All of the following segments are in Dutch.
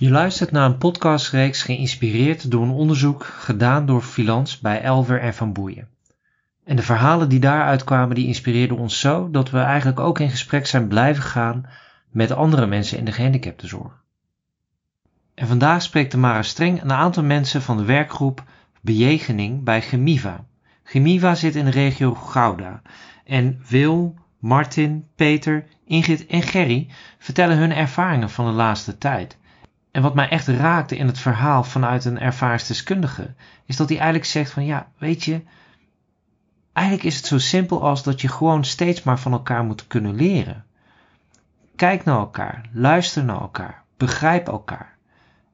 Je luistert naar een podcastreeks geïnspireerd door een onderzoek gedaan door Filans bij Elver en Van Boeien. En de verhalen die daaruit kwamen, die inspireerden ons zo dat we eigenlijk ook in gesprek zijn blijven gaan met andere mensen in de gehandicaptenzorg. En vandaag spreekt Tamara Streng een aantal mensen van de werkgroep Bejegening bij Gemiva. Gemiva zit in de regio Gouda en Wil, Martin, Peter, Ingrid en Gerry vertellen hun ervaringen van de laatste tijd. En wat mij echt raakte in het verhaal vanuit een ervaringsdeskundige, is dat hij eigenlijk zegt van ja, weet je, eigenlijk is het zo simpel als dat je gewoon steeds maar van elkaar moet kunnen leren. Kijk naar elkaar, luister naar elkaar, begrijp elkaar.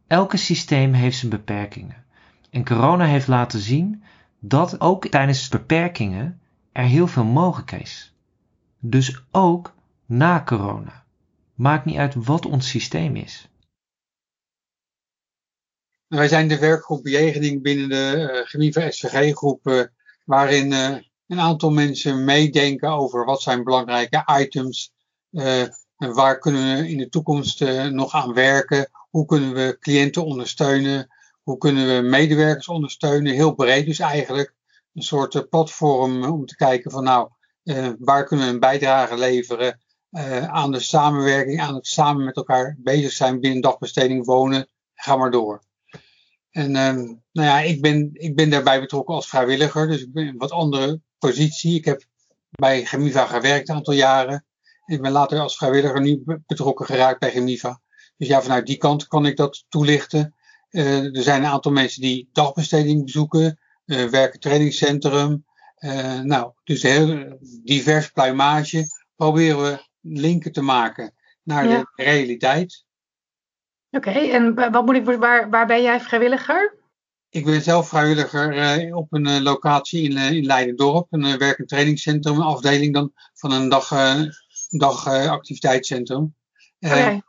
Elke systeem heeft zijn beperkingen. En corona heeft laten zien dat ook tijdens beperkingen er heel veel mogelijk is. Dus ook na corona. Maakt niet uit wat ons systeem is. Wij zijn de werkgroep bejegening binnen de uh, Gemiva SVG-groep, uh, waarin uh, een aantal mensen meedenken over wat zijn belangrijke items, en waar kunnen we in de toekomst nog aan werken, hoe kunnen we cliënten ondersteunen, hoe kunnen we medewerkers ondersteunen, heel breed dus eigenlijk. Een soort platform om te kijken van nou, waar kunnen we een bijdrage leveren aan de samenwerking, aan het samen met elkaar bezig zijn binnen dagbesteding wonen, ga maar door. En um, nou ja, ik ben, ik ben daarbij betrokken als vrijwilliger, dus ik ben in een wat andere positie. Ik heb bij Gemiva gewerkt een aantal jaren. Ik ben later als vrijwilliger nu betrokken geraakt bij Gemiva. Dus ja, vanuit die kant kan ik dat toelichten. Uh, er zijn een aantal mensen die dagbesteding bezoeken, uh, werken trainingscentrum. Uh, nou, dus heel divers pluimage proberen we linken te maken naar ja. de realiteit. Oké, okay, en wat moet ik, waar, waar ben jij vrijwilliger? Ik ben zelf vrijwilliger uh, op een uh, locatie in, uh, in Leiden-dorp. Een werk- en trainingscentrum, een afdeling dan van een dag, dagactiviteitscentrum. Okay.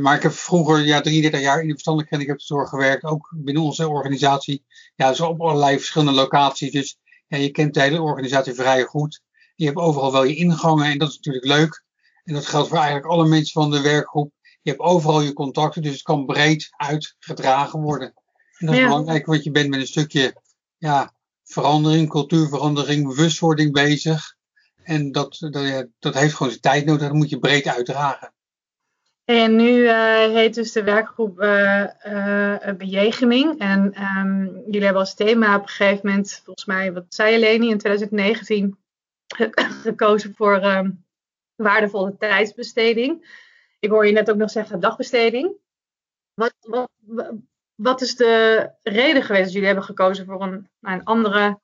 maar ik heb vroeger, ja, 33 jaar in de verstandelijke handicaptenzorg gewerkt. Ook binnen onze organisatie. Ja, dus op allerlei verschillende locaties. Dus ja, je kent de hele organisatie vrij goed. Je hebt overal wel je ingangen en dat is natuurlijk leuk. En dat geldt voor eigenlijk alle mensen van de werkgroep je hebt overal je contacten, dus het kan breed uitgedragen worden. En dat is ja. belangrijk, want je bent met een stukje ja, verandering, cultuurverandering, bewustwording bezig. En dat, dat, dat heeft gewoon zijn tijd nodig, dat moet je breed uitdragen. En nu uh, heet dus de werkgroep uh, uh, Bejegening. En um, jullie hebben als thema op een gegeven moment, volgens mij, wat zei je Leni, in 2019 gekozen voor um, waardevolle tijdsbesteding. Ik hoor je net ook nog zeggen dagbesteding. Wat, wat, wat is de reden geweest dat jullie hebben gekozen voor een, een andere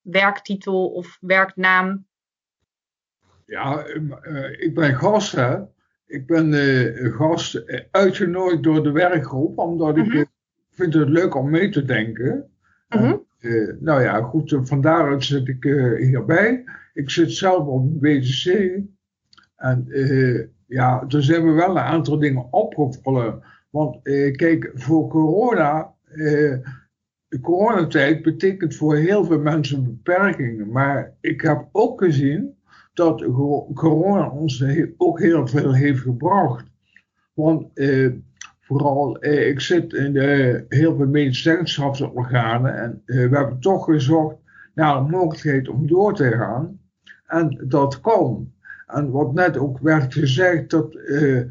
werktitel of werknaam? Ja, uh, ik ben gast, hè. Ik ben uh, gast uitgenodigd door de werkgroep, omdat ik uh, vind het leuk om mee te denken. Mm -hmm. en, nou ja, goed, van daaruit zit ik hierbij. Ik zit zelf op BTC. En ja, er zijn we wel een aantal dingen opgevallen. Want eh, kijk, voor corona, eh, de coronatijd betekent voor heel veel mensen beperkingen. Maar ik heb ook gezien dat corona ons ook heel veel heeft gebracht. Want eh, vooral, eh, ik zit in de, heel veel medezeggenschapsorganen en eh, we hebben toch gezocht naar een mogelijkheid om door te gaan. En dat kan. En wat net ook werd gezegd, dat uh,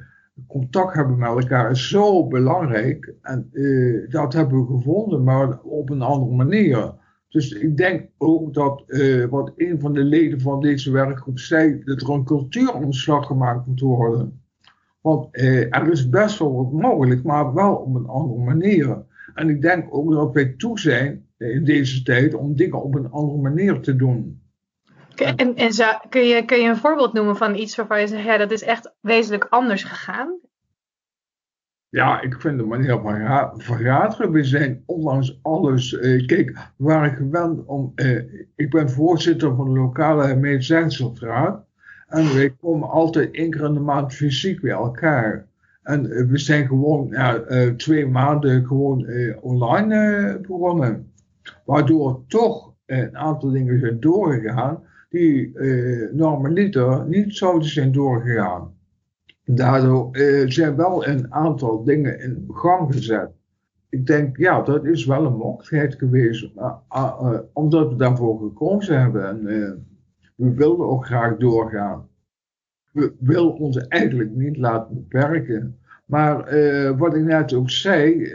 contact hebben met elkaar is zo belangrijk. En uh, dat hebben we gevonden, maar op een andere manier. Dus ik denk ook dat, uh, wat een van de leden van deze werkgroep zei, dat er een cultuuromslag gemaakt moet worden. Want er is best wel wat mogelijk, maar wel op een andere manier. En ik denk ook dat wij toe zijn in deze tijd om dingen op een andere manier te doen. En, en zo, kun, je, kun je een voorbeeld noemen van iets waarvan je zegt, ja, dat is echt wezenlijk anders gegaan? Ja, ik vind de manier van vergaderen. We zijn ondanks alles. Eh, kijk, we waren gewend om. Eh, ik ben voorzitter van de lokale medezeggenschapsraad. En wij komen altijd één keer in de maand fysiek bij elkaar. En eh, we zijn gewoon ja, uh, twee maanden gewoon online begonnen. Waardoor toch een aantal dingen zijn doorgegaan die eh, normaliter niet zouden zijn doorgegaan. Daardoor uh, zijn wel een aantal dingen in gang gezet. Ik denk, ja, dat is wel een mogelijkheid geweest, uh, omdat we daarvoor gekozen hebben. En we wilden ook graag doorgaan. We willen ons eigenlijk niet laten beperken. Maar wat ik net ook zei,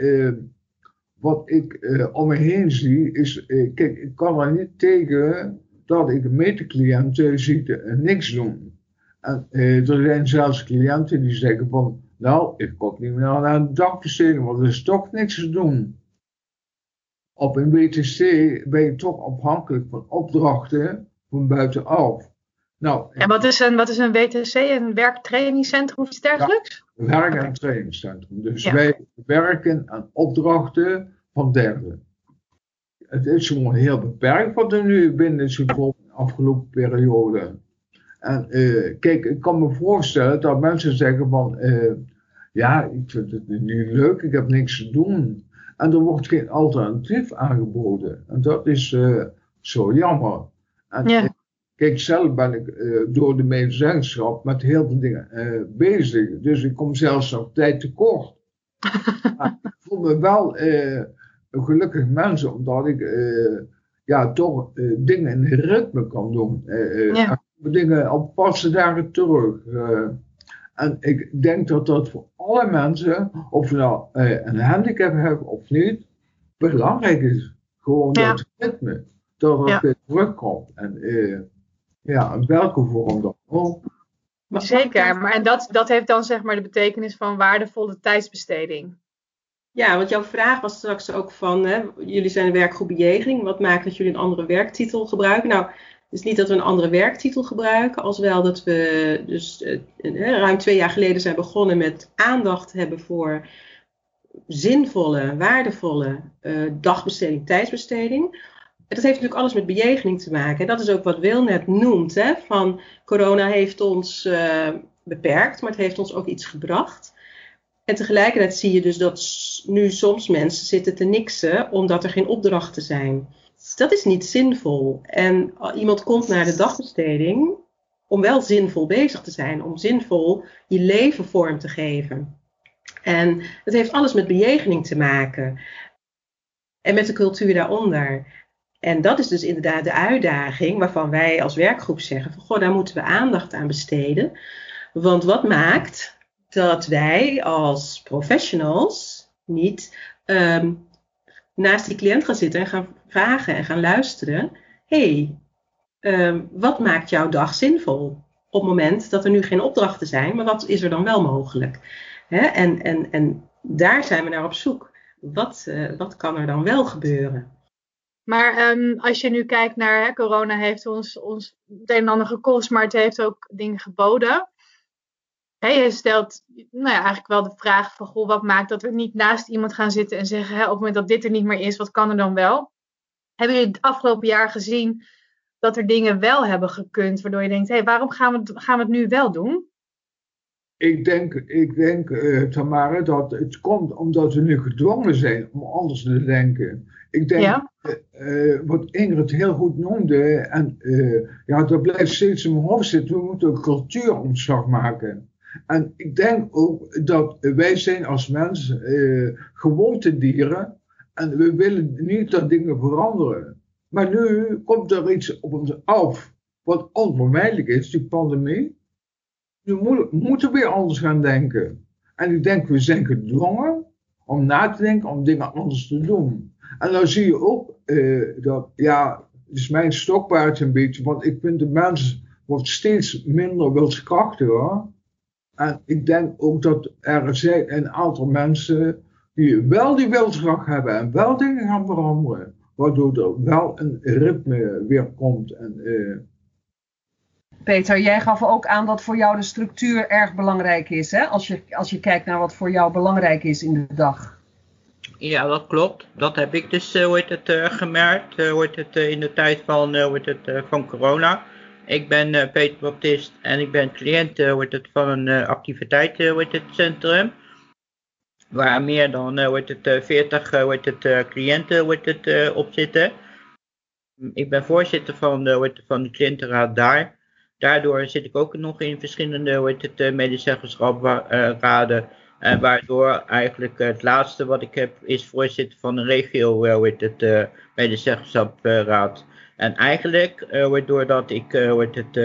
wat ik om me heen zie, is, kijk, ik kan er niet tegen dat ik medecliënten zie niks doen. En eh, er zijn zelfs cliënten die zeggen van, nou, ik kom niet meer naar een dagbesteding, want er is toch niks te doen. Op een WTC ben je toch afhankelijk van opdrachten van buitenaf. Nou, en wat is een, wat is een WTC, een werktrainingscentrum of iets dergelijks? Ja, werk- en trainingscentrum. Dus wij werken aan opdrachten van derden. Het is gewoon heel beperkt wat er nu binnen is gekomen de afgelopen periode. En uh, kijk, ik kan me voorstellen dat mensen zeggen van, uh, ja, ik vind het niet leuk, ik heb niks te doen. En er wordt geen alternatief aangeboden. En dat is uh, zo jammer. En, ja. Kijk, zelf ben ik door de medezeggenschap met heel veel dingen bezig. Dus ik kom zelfs nog tijd tekort. ik voel me wel een gelukkig mens, omdat ik ja, toch dingen in ritme kan doen. Ja dingen op passen dagen terug. Uh, en ik denk dat dat voor alle mensen, of je nou uh, een handicap hebben of niet, belangrijk is. Gewoon ja. dat ritme, dat het ja. weer terugkomt. En uh, ja, in welke vorm dan ook. Zeker, maar en dat, dat heeft dan zeg maar de betekenis van waardevolle tijdsbesteding. Ja, want jouw vraag was straks ook van, hè, jullie zijn een werkgroep bejeging, wat maakt dat jullie een andere werktitel gebruiken? Nou, dus niet dat we een andere werktitel gebruiken, als wel dat we dus uh, ruim twee jaar geleden zijn begonnen met aandacht hebben voor zinvolle, waardevolle uh, dagbesteding, tijdsbesteding. Dat heeft natuurlijk alles met bejegening te maken. En dat is ook wat Wil net noemt. Hè, van corona heeft ons uh, beperkt, maar het heeft ons ook iets gebracht. En tegelijkertijd zie je dus dat nu soms mensen zitten te niksen omdat er geen opdrachten zijn dat is niet zinvol. En iemand komt naar de dagbesteding om wel zinvol bezig te zijn, om zinvol je leven vorm te geven. En dat heeft alles met bejegening te maken. En met de cultuur daaronder. En dat is dus inderdaad de uitdaging waarvan wij als werkgroep zeggen: van, Goh, daar moeten we aandacht aan besteden. Want wat maakt dat wij als professionals niet ehm, naast die cliënt gaan zitten en gaan vragen en gaan luisteren. hey, uh, wat maakt jouw dag zinvol? Op het moment dat er nu geen opdrachten zijn, maar wat is er dan wel mogelijk? En, en, en daar zijn we naar op zoek. Wat, uh, wat kan er dan wel gebeuren? Maar um, als je nu kijkt naar hè, corona heeft ons, ons het een en ander gekost, maar het heeft ook dingen geboden. Hey, je stelt nou ja, eigenlijk wel de vraag van goh, wat maakt dat we niet naast iemand gaan zitten en zeggen hè, op het moment dat dit er niet meer is, wat kan er dan wel? Hebben jullie het afgelopen jaar gezien dat er dingen wel hebben gekund, waardoor je denkt, hé, hey, waarom gaan we, het, gaan we het nu wel doen? Ik denk, ik denk uh, Tamara, dat het komt omdat we nu gedwongen zijn om anders te denken. Ik denk, ja. uh, wat Ingrid heel goed noemde, en uh, ja, dat blijft steeds in mijn hoofd zitten, we moeten een cultuuromslag maken. En ik denk ook dat wij zijn als mens gewoontedieren en we willen niet dat dingen veranderen. Maar nu komt er iets op ons af wat onvermijdelijk is, die pandemie. Nu moeten we weer anders gaan denken. En ik denk, we zijn gedwongen om na te denken, om dingen anders te doen. En dan zie je ook uh, dat, ja, is mijn stokpaard een beetje, want ik vind de mens wordt steeds minder wilskrachtiger. En ik denk ook dat er zijn een aantal mensen die wel die wilskracht hebben en wel dingen gaan veranderen. Waardoor er wel een ritme weer komt. En, uh... Peter, jij gaf ook aan dat voor jou de structuur erg belangrijk is. Hè? Als, je, als je kijkt naar wat voor jou belangrijk is in de dag. Ja, dat klopt. Dat heb ik dus uh, het, uh, gemerkt uh, het, in de tijd van, het, van corona. Ik ben Peter Baptist en ik ben cliënt het, van een activiteit het, centrum waar meer dan uh, het, 40 uh, het, cliënten het, op zitten. Ik ben voorzitter van, uh, van de cliëntenraad daar. daardoor zit ik ook nog in verschillende heet het, medezeggenschapsraden. En waardoor eigenlijk het laatste wat ik heb is voorzitter van een regio, heet het, medezeggenschapsraad. En eigenlijk, uh, doordat ik hoe heet het,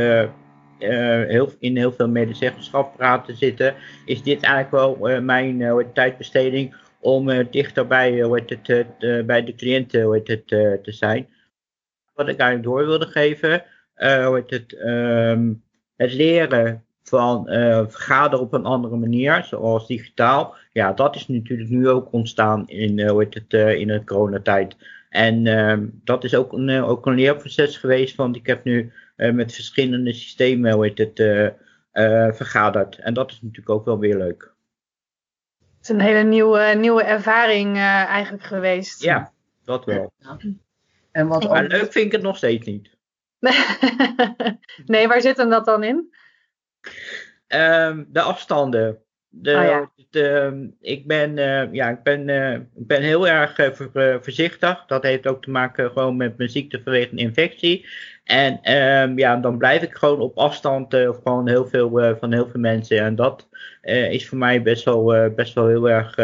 heel, in heel veel medezeggenschapsraden zitten, is dit eigenlijk wel mijn tijdbesteding om dichterbij hoe heet het, bij de cliënten te zijn. Wat ik eigenlijk door wilde geven, het, um, het leren van uh, vergaderen op een andere manier, zoals digitaal. Ja, dat is natuurlijk nu ook ontstaan in, uh, het, in de coronatijd. En ehm, dat is ook een, ook een leerproces geweest, want ik heb nu met verschillende systemen hoe heet het, vergaderd. En dat is natuurlijk ook wel weer leuk. Het is een hele nieuwe, nieuwe ervaring eigenlijk geweest. Ja, dat wel. En wat maar leuk vind ik het nog steeds niet. nee, waar zit hem dat dan in? Um, de afstanden. De, oh ja. de, ik, ben, uh, ja, ik, ben, uh, ik ben heel erg uh, ver, voorzichtig. Dat heeft ook te maken gewoon met mijn ziekte vanwege een infectie. En um, ja, dan blijf ik gewoon op afstand van, heel veel, van heel veel mensen. En dat is voor mij best wel, best wel heel erg.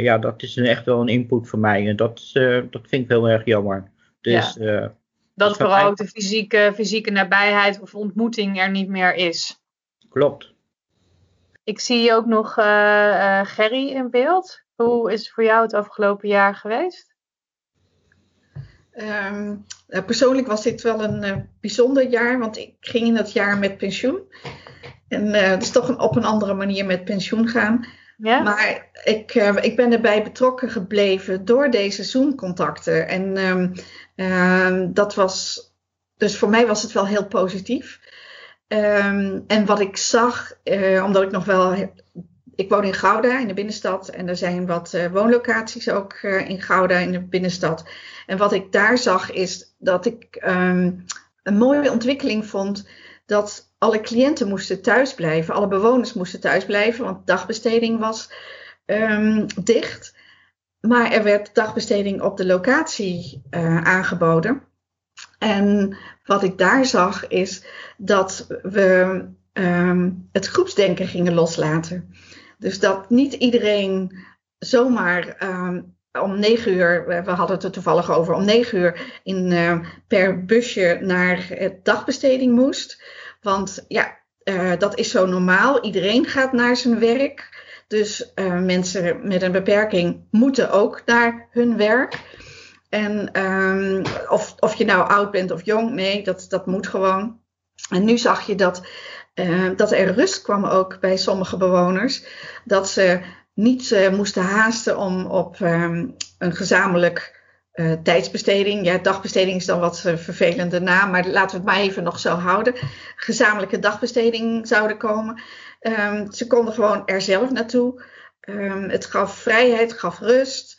ja, dat is een, echt wel een input voor mij. En dat, dat vind ik heel erg jammer. Dus, ja. Dat vooral ook de fysieke, fysieke nabijheid of ontmoeting er niet meer is. Klopt. Ik zie ook nog uh, uh, Gerry in beeld. Hoe is het voor jou het afgelopen jaar geweest? Um, persoonlijk was dit wel een uh, bijzonder jaar, want ik ging in dat jaar met pensioen. En het is toch een, op een andere manier met pensioen gaan. Ja? Maar ik, ik ben erbij betrokken gebleven door deze Zoom-contacten. En um, um, dat was, dus voor mij was het wel heel positief. Um, en wat ik zag, uh, omdat ik nog wel. Ik woon in Gouda in de binnenstad en er zijn wat uh, woonlocaties ook uh, in Gouda in de binnenstad. En wat ik daar zag is dat ik um, een mooie ontwikkeling vond dat alle cliënten moesten thuisblijven, alle bewoners moesten thuisblijven, want dagbesteding was um, dicht. Maar er werd dagbesteding op de locatie aangeboden. En wat ik daar zag is dat we um, het groepsdenken gingen loslaten. Dus dat niet iedereen zomaar um, om negen uur, we hadden het er toevallig over, om negen uur in, uh, per busje naar dagbesteding moest. Want ja, uh, dat is zo normaal. Iedereen gaat naar zijn werk. Dus uh, mensen met een beperking moeten ook naar hun werk. En um, of, of je nou oud bent of jong, nee, dat, dat moet gewoon. En nu zag je dat, uh, dat er rust kwam ook bij sommige bewoners. Dat ze niet uh, moesten haasten om op um, een gezamenlijk uh, tijdsbesteding. Ja, dagbesteding is dan wat uh, vervelende naam, maar laten we het maar even nog zo houden. Gezamenlijke dagbesteding zouden komen. Um, ze konden gewoon er zelf naartoe. Het gaf vrijheid, gaf rust.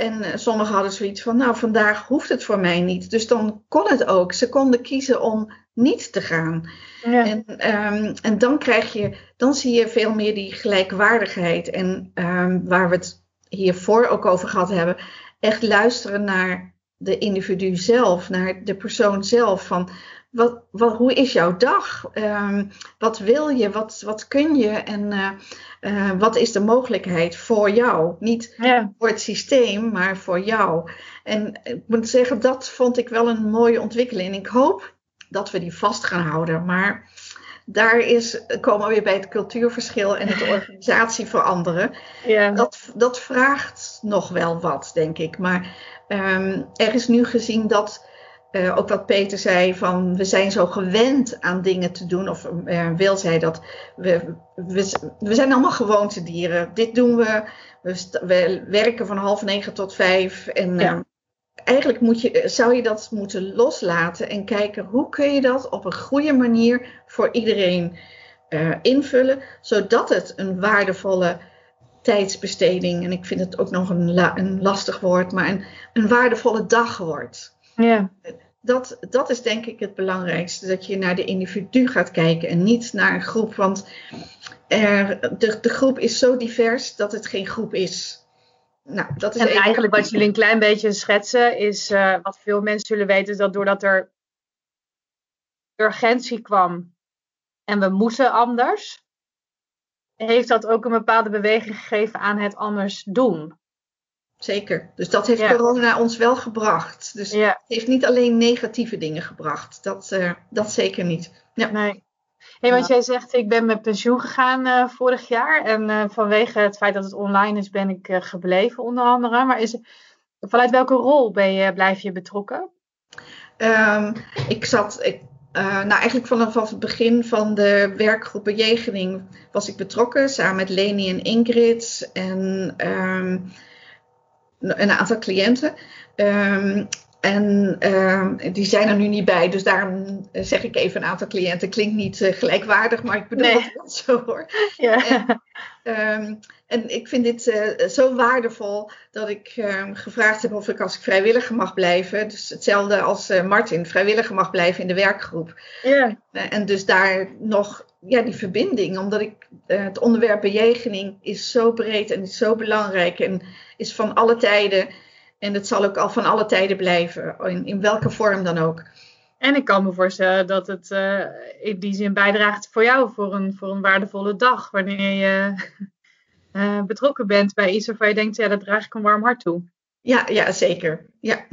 En uh, sommigen hadden zoiets van, nou vandaag hoeft het voor mij niet. Dus dan kon het ook. Ze konden kiezen om niet te gaan. Ja. En, um, en dan krijg je, dan zie je veel meer die gelijkwaardigheid. En um, waar we het hiervoor ook over gehad hebben, echt luisteren naar de individu zelf, naar de persoon zelf. Van wat, wat, hoe is jouw dag? Um, wat wil je? Wat, wat kun je? En uh, uh, wat is de mogelijkheid voor jou? Niet ja. voor het systeem, maar voor jou. En ik moet zeggen, dat vond ik wel een mooie ontwikkeling. En ik hoop dat we die vast gaan houden. Maar daar is, komen we weer bij het cultuurverschil en het organisatie veranderen. Ja. Dat, dat vraagt nog wel wat, denk ik. Maar um, er is nu gezien dat uh, ook wat Peter zei, van we zijn zo gewend aan dingen te doen. Of uh, Wil zei dat we, we, we zijn allemaal gewoontedieren. Dit doen we. We, we werken van half negen tot vijf. En ja. uh, eigenlijk moet je, zou je dat moeten loslaten en kijken hoe kun je dat op een goede manier voor iedereen invullen. Zodat het een waardevolle tijdsbesteding, en ik vind het ook nog een, la, een lastig woord, maar een, een waardevolle dag wordt. Ja. Dat, dat is denk ik het belangrijkste. Dat je naar de individu gaat kijken en niet naar een groep. Want er, de, de groep is zo divers dat het geen groep is. Nou, dat is en even... eigenlijk wat jullie een klein beetje schetsen is, uh, wat veel mensen zullen weten, is dat doordat er urgentie kwam en we moesten anders, heeft dat ook een bepaalde beweging gegeven aan het anders doen. Zeker. Dus dat heeft corona ons wel gebracht. Dus het heeft niet alleen negatieve dingen gebracht. Dat, uh, dat zeker niet. Ja. Nee. Hey, want jij zegt, ik ben met pensioen gegaan uh, vorig jaar. En uh, vanwege het feit dat het online is, ben ik gebleven onder andere. Maar is, vanuit welke rol ben je, blijf je betrokken? Um, ik zat, ik, nou eigenlijk vanaf het begin van de werkgroep bejegening was ik betrokken. Samen met Leni en Ingrid. En... Um, een aantal cliënten. Um, en uh, die zijn er nu niet bij, dus daarom zeg ik even een aantal cliënten. Klinkt niet uh, gelijkwaardig, maar ik bedoel nee. het wel zo hoor. Ja. En, um, en, ik vind dit uh, zo waardevol dat ik um, gevraagd heb of ik als ik vrijwilliger mag blijven. Dus hetzelfde als uh, Martin, vrijwilliger mag blijven in de werkgroep. Ja. en dus daar nog ja, die verbinding, omdat ik het onderwerp bejegening is zo breed en is zo belangrijk en is van alle tijden. En het zal ook al van alle tijden blijven, in, in welke vorm dan ook. En ik kan me voorstellen dat het uh, in die zin bijdraagt voor jou voor een, voor een waardevolle dag. Wanneer je uh, betrokken bent bij iets waarvan je denkt, ja, dat draag ik een warm hart toe. Ja, ja zeker. Ja,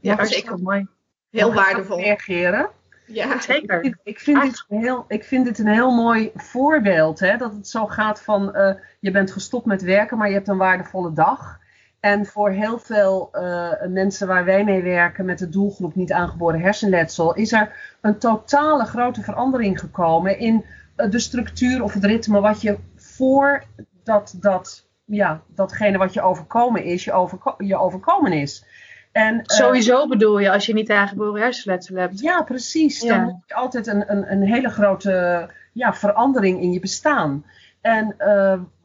ja, ja zeker. mooi. Heel waardevol. Reageren. Ja, zeker. Ik, ik, vind dit heel, ik vind dit een heel mooi voorbeeld. Hè? Dat het zo gaat van uh, je bent gestopt met werken, maar je hebt een waardevolle dag. En voor heel veel uh, mensen waar wij mee werken met de doelgroep niet aangeboren hersenletsel, is er een totale grote verandering gekomen in uh, de structuur of het ritme wat je voor dat, dat, ja, datgene wat je overkomen is, je, overko je overkomen is. En, uh, Sowieso bedoel je als je niet aangeboren hersenletsel hebt. Ja, precies. Dan heb je altijd een, een, een hele grote ja, verandering in je bestaan. En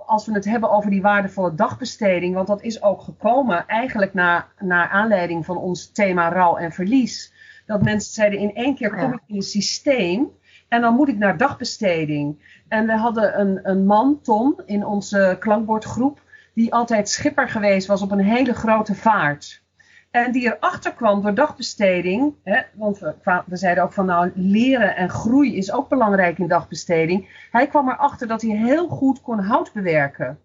als we het hebben over die waardevolle dagbesteding, want dat is ook gekomen eigenlijk naar, naar aanleiding van ons thema rouw en verlies. Dat mensen zeiden in één keer kom ik in een systeem en dan moet ik naar dagbesteding. En we hadden een, een man, Tom, in onze klankbordgroep, die altijd schipper geweest was op een hele grote vaart. En die erachter kwam door dagbesteding. Hè, want we, we, zeiden ook van nou leren en groei is ook belangrijk in dagbesteding. Hij kwam erachter dat hij heel goed kon hout bewerken.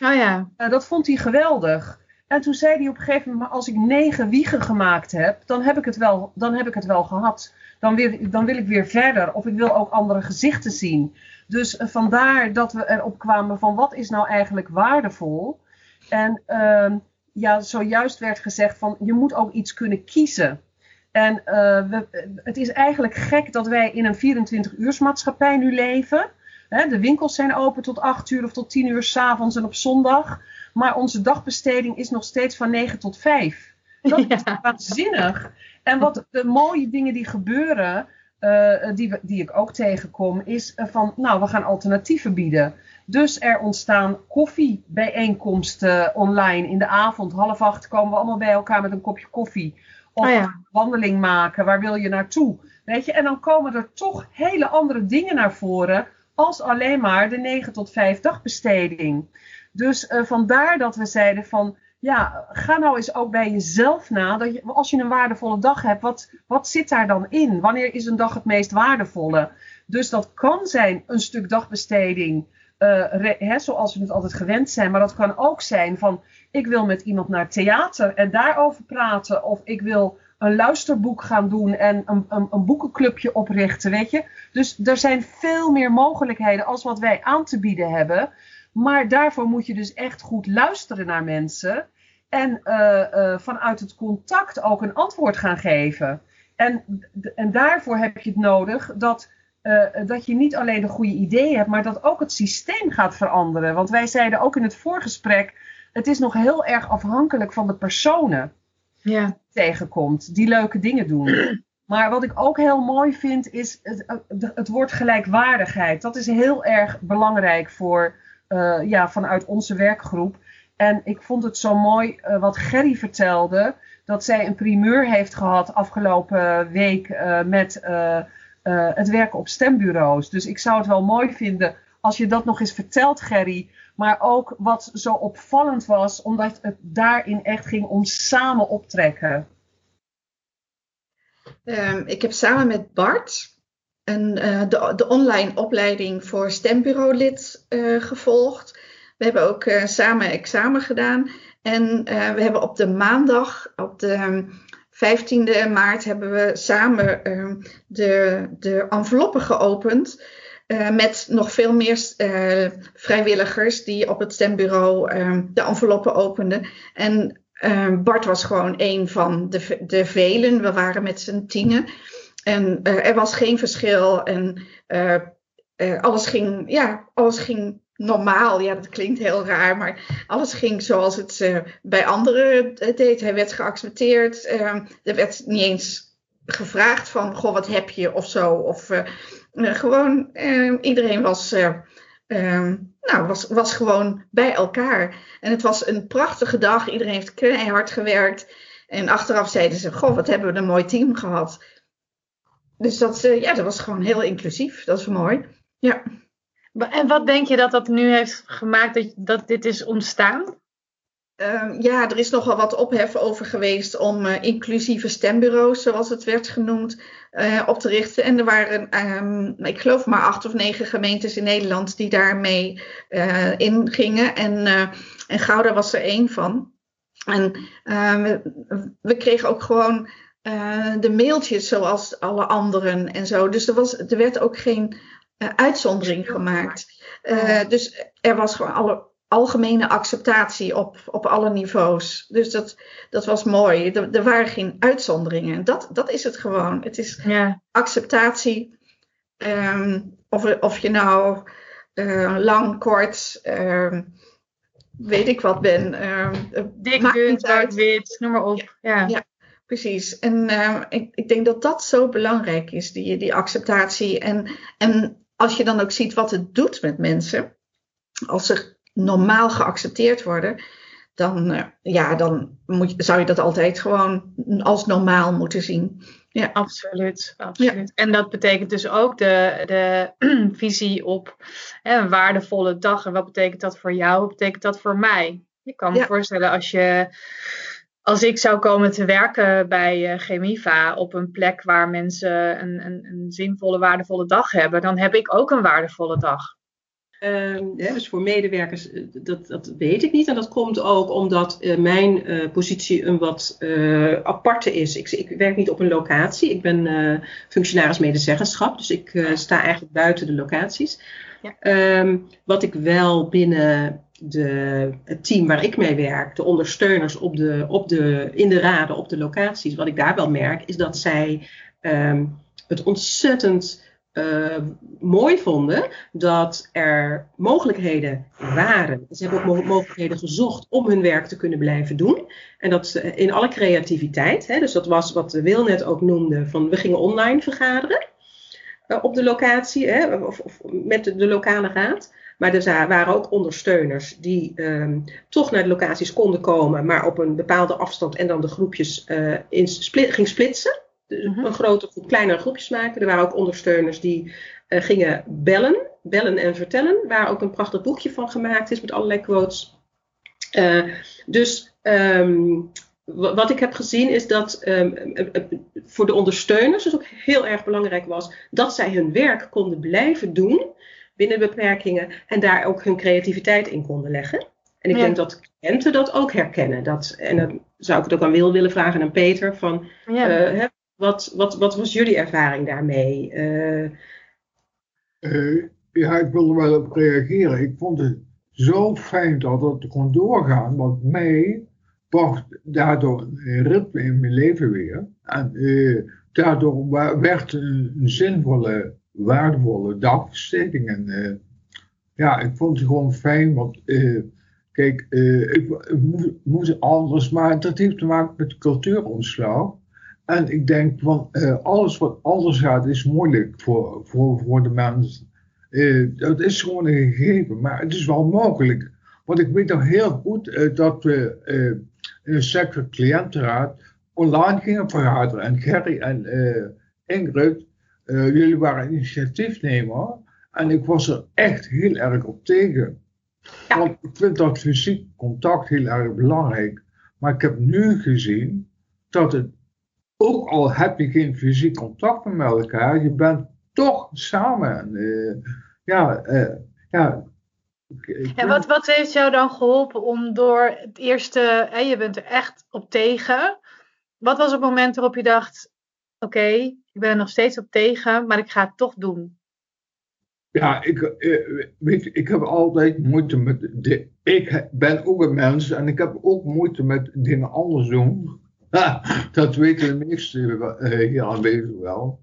Oh ja. Uh, dat vond hij geweldig. En toen zei hij op een gegeven moment, maar als ik negen wiegen gemaakt heb, dan heb ik het wel, dan heb ik het wel gehad. Dan wil, dan wil ik weer verder. Of ik wil ook andere gezichten zien. Dus uh, vandaar dat we erop kwamen van wat is nou eigenlijk waardevol. En uh, ja, zojuist werd gezegd van je moet ook iets kunnen kiezen. En uh, we, het is eigenlijk gek dat wij in een 24-uursmaatschappij nu leven. Hè, de winkels zijn open tot 8 uur of tot 10 uur s'avonds en op zondag. Maar onze dagbesteding is nog steeds van 9 tot 5. Dat is waanzinnig. En wat de mooie dingen die gebeuren, uh, die, die ik ook tegenkom, is van nou, we gaan alternatieven bieden. Dus er ontstaan koffiebijeenkomsten online in de avond. Half acht komen we allemaal bij elkaar met een kopje koffie. Of oh wandeling maken. Waar wil je naartoe? Weet je, en dan komen er toch hele andere dingen naar voren. Als alleen maar de 9 tot 5 dagbesteding. Dus uh, vandaar dat we zeiden van. Ja, ga nou eens ook bij jezelf na. Dat je, als je een waardevolle dag hebt, wat, wat zit daar dan in? Wanneer is een dag het meest waardevolle? Dus dat kan zijn een stuk dagbesteding uh, zoals we het altijd gewend zijn. Maar dat kan ook zijn van ik wil met iemand naar theater en daarover praten. Of ik wil een luisterboek gaan doen en een, een, een, boekenclubje oprichten, weet je. Dus er zijn veel meer mogelijkheden als wat wij aan te bieden hebben. Maar daarvoor moet je dus echt goed luisteren naar mensen. En uh, uh, vanuit het contact ook een antwoord gaan geven. En, en daarvoor heb je het nodig dat uh, dat je niet alleen de goede ideeën hebt, maar dat ook het systeem gaat veranderen. Want wij zeiden ook in het voorgesprek, het is nog heel erg afhankelijk van de personen ja. die tegenkomt, die leuke dingen doen. Maar wat ik ook heel mooi vind, is het, het woord gelijkwaardigheid. Dat is heel erg belangrijk voor, uh, ja, vanuit onze werkgroep. En ik vond het zo mooi uh, wat Gerry vertelde, dat zij een primeur heeft gehad afgelopen week met uh, het werken op stembureaus. Dus ik zou het wel mooi vinden als je dat nog eens vertelt, Gerry. Maar ook wat zo opvallend was, omdat het daarin echt ging om samen optrekken. Um, ik heb samen met Bart, een, de, de online opleiding voor stembureaulid gevolgd. We hebben ook samen examen gedaan. En we hebben op de maandag, op de 15e maart, hebben we samen de, de enveloppen geopend. Uh, met nog veel meer uh, vrijwilligers die op het stembureau uh, de enveloppen openden. En Bart was gewoon een van de, de velen. We waren met z'n tienen. En er was geen verschil. En alles, ging, ja, alles ging normaal. Ja, dat klinkt heel raar. Maar alles ging zoals het bij anderen deed. Hij werd geaccepteerd. er werd niet eens gevraagd van, goh, wat heb je of zo. Of uh, gewoon, uh, iedereen was, uh, nou, was, was gewoon bij elkaar. En het was een prachtige dag. Iedereen heeft keihard gewerkt. En achteraf zeiden ze, goh, wat hebben we een mooi team gehad. Dus dat, ja, dat was gewoon heel inclusief. Dat is mooi. Ja. En wat denk je dat dat nu heeft gemaakt dat, dat dit is ontstaan? Uh, ja, er is nogal wat ophef over geweest om uh, inclusieve stembureaus, zoals het werd genoemd, uh, op te richten. En er waren, um, ik geloof maar acht of negen gemeentes in Nederland die daarmee uh, ingingen. En, en Gouda was er één van. En we, we, kregen ook gewoon de mailtjes zoals alle anderen en zo. Dus er, was, er werd ook geen uitzondering gemaakt. dus er was gewoon alle algemene acceptatie op, op alle niveaus. Dus dat, dat was mooi. Er, er waren geen uitzonderingen. Dat, dat is het gewoon. Het is ja. acceptatie. Um, of, of je nou uh, lang, kort, um, weet ik wat ben. Um, Dik, dun, zwart, wit, noem maar op. Ja, ja. precies. En ik, ik denk dat dat zo belangrijk is, die, die acceptatie. En, en als je dan ook ziet wat het doet met mensen. Als ze normaal geaccepteerd worden, dan, uh, ja, dan moet, zou je dat altijd gewoon als normaal moeten zien. Ja, absoluut. absoluut. Ja. En dat betekent dus ook de, de visie op hè, een waardevolle dag. En wat betekent dat voor jou? Wat betekent dat voor mij? Je kan me ja. voorstellen als je. Als ik zou komen te werken bij uh, Chemiva op een plek waar mensen een, een, een zinvolle, waardevolle dag hebben, dan heb ik ook een waardevolle dag. Uh, dus voor medewerkers, eh, dat, dat weet ik niet. En dat komt ook omdat uh, mijn uh, positie een wat aparte is. Ik, ik, werk niet op een locatie. Ik ben functionaris medezeggenschap. Dus ik sta eigenlijk buiten de locaties. Ja. Um, wat ik wel binnen de, het team waar ik mee werk, de ondersteuners op de, op de, in de raden, op de locaties, wat ik daar wel merk, is dat zij um, het ontzettend uh, mooi vonden dat er mogelijkheden waren. Ze hebben ook mogelijkheden gezocht om hun werk te kunnen blijven doen. En dat in alle creativiteit. Hè, dus dat was wat Wil net ook noemde: van we gingen online vergaderen uh, op de locatie, hè, of, of, met de, lokale raad. Maar er waren ook ondersteuners die um, toch naar de locaties konden komen, maar op een bepaalde afstand en dan de groepjes uh, in split, ging splitsen. Dus mhm. een grote groep, kleinere groepjes maken. Er waren ook ondersteuners die uh, gingen bellen, bellen en vertellen, waar ook een prachtig boekje van gemaakt is met allerlei quotes. Uh, dus um, wat ik heb gezien is dat um, voor de ondersteuners dus ook heel erg belangrijk was dat zij hun werk konden blijven doen binnen beperkingen en daar ook hun creativiteit in konden leggen. En ik ja. denk dat cliënten dat ook herkennen. Dat, en dan zou ik het ook aan Wil willen vragen en aan Peter. Van, ja. uh, wat, wat, wat was jullie ervaring daarmee? Uh... Uh, ja, ik wilde wel op reageren. Ik vond het zo fijn dat het kon doorgaan, want mij bracht daardoor een ritme in mijn leven weer. En uh, daardoor werd een, een, zinvolle, waardevolle dagbesteding. En ja, ik vond het gewoon fijn, want kijk, ik, ik moest, anders, maar dat heeft te maken met cultuuromslag. En ik denk van uh, alles wat anders gaat is moeilijk voor, voor, voor de mensen. Uh, dat is gewoon een gegeven, maar het is wel mogelijk. Want ik weet nog heel goed uh, dat we in een sector cliëntenraad online gingen vergaderen. En Gerry en Ingrid, jullie waren initiatiefnemer. En ik was er echt heel erg op tegen. Ja. Want ik vind dat fysiek contact heel erg belangrijk. Maar ik heb nu gezien dat het ook al heb je geen fysiek contact met elkaar, je bent toch samen. ja, ja, en wat, wat heeft jou dan geholpen om door het eerste, hè, je bent er echt op tegen. Wat was het moment waarop je dacht, oké, ik ben er nog steeds op tegen, maar ik ga het toch doen? Ja, ik, eh, weet ik heb altijd moeite met. De, ik ben ook een mens en ik heb ook moeite met dingen anders doen. dat weten de meesten uh, hier aanwezig wel.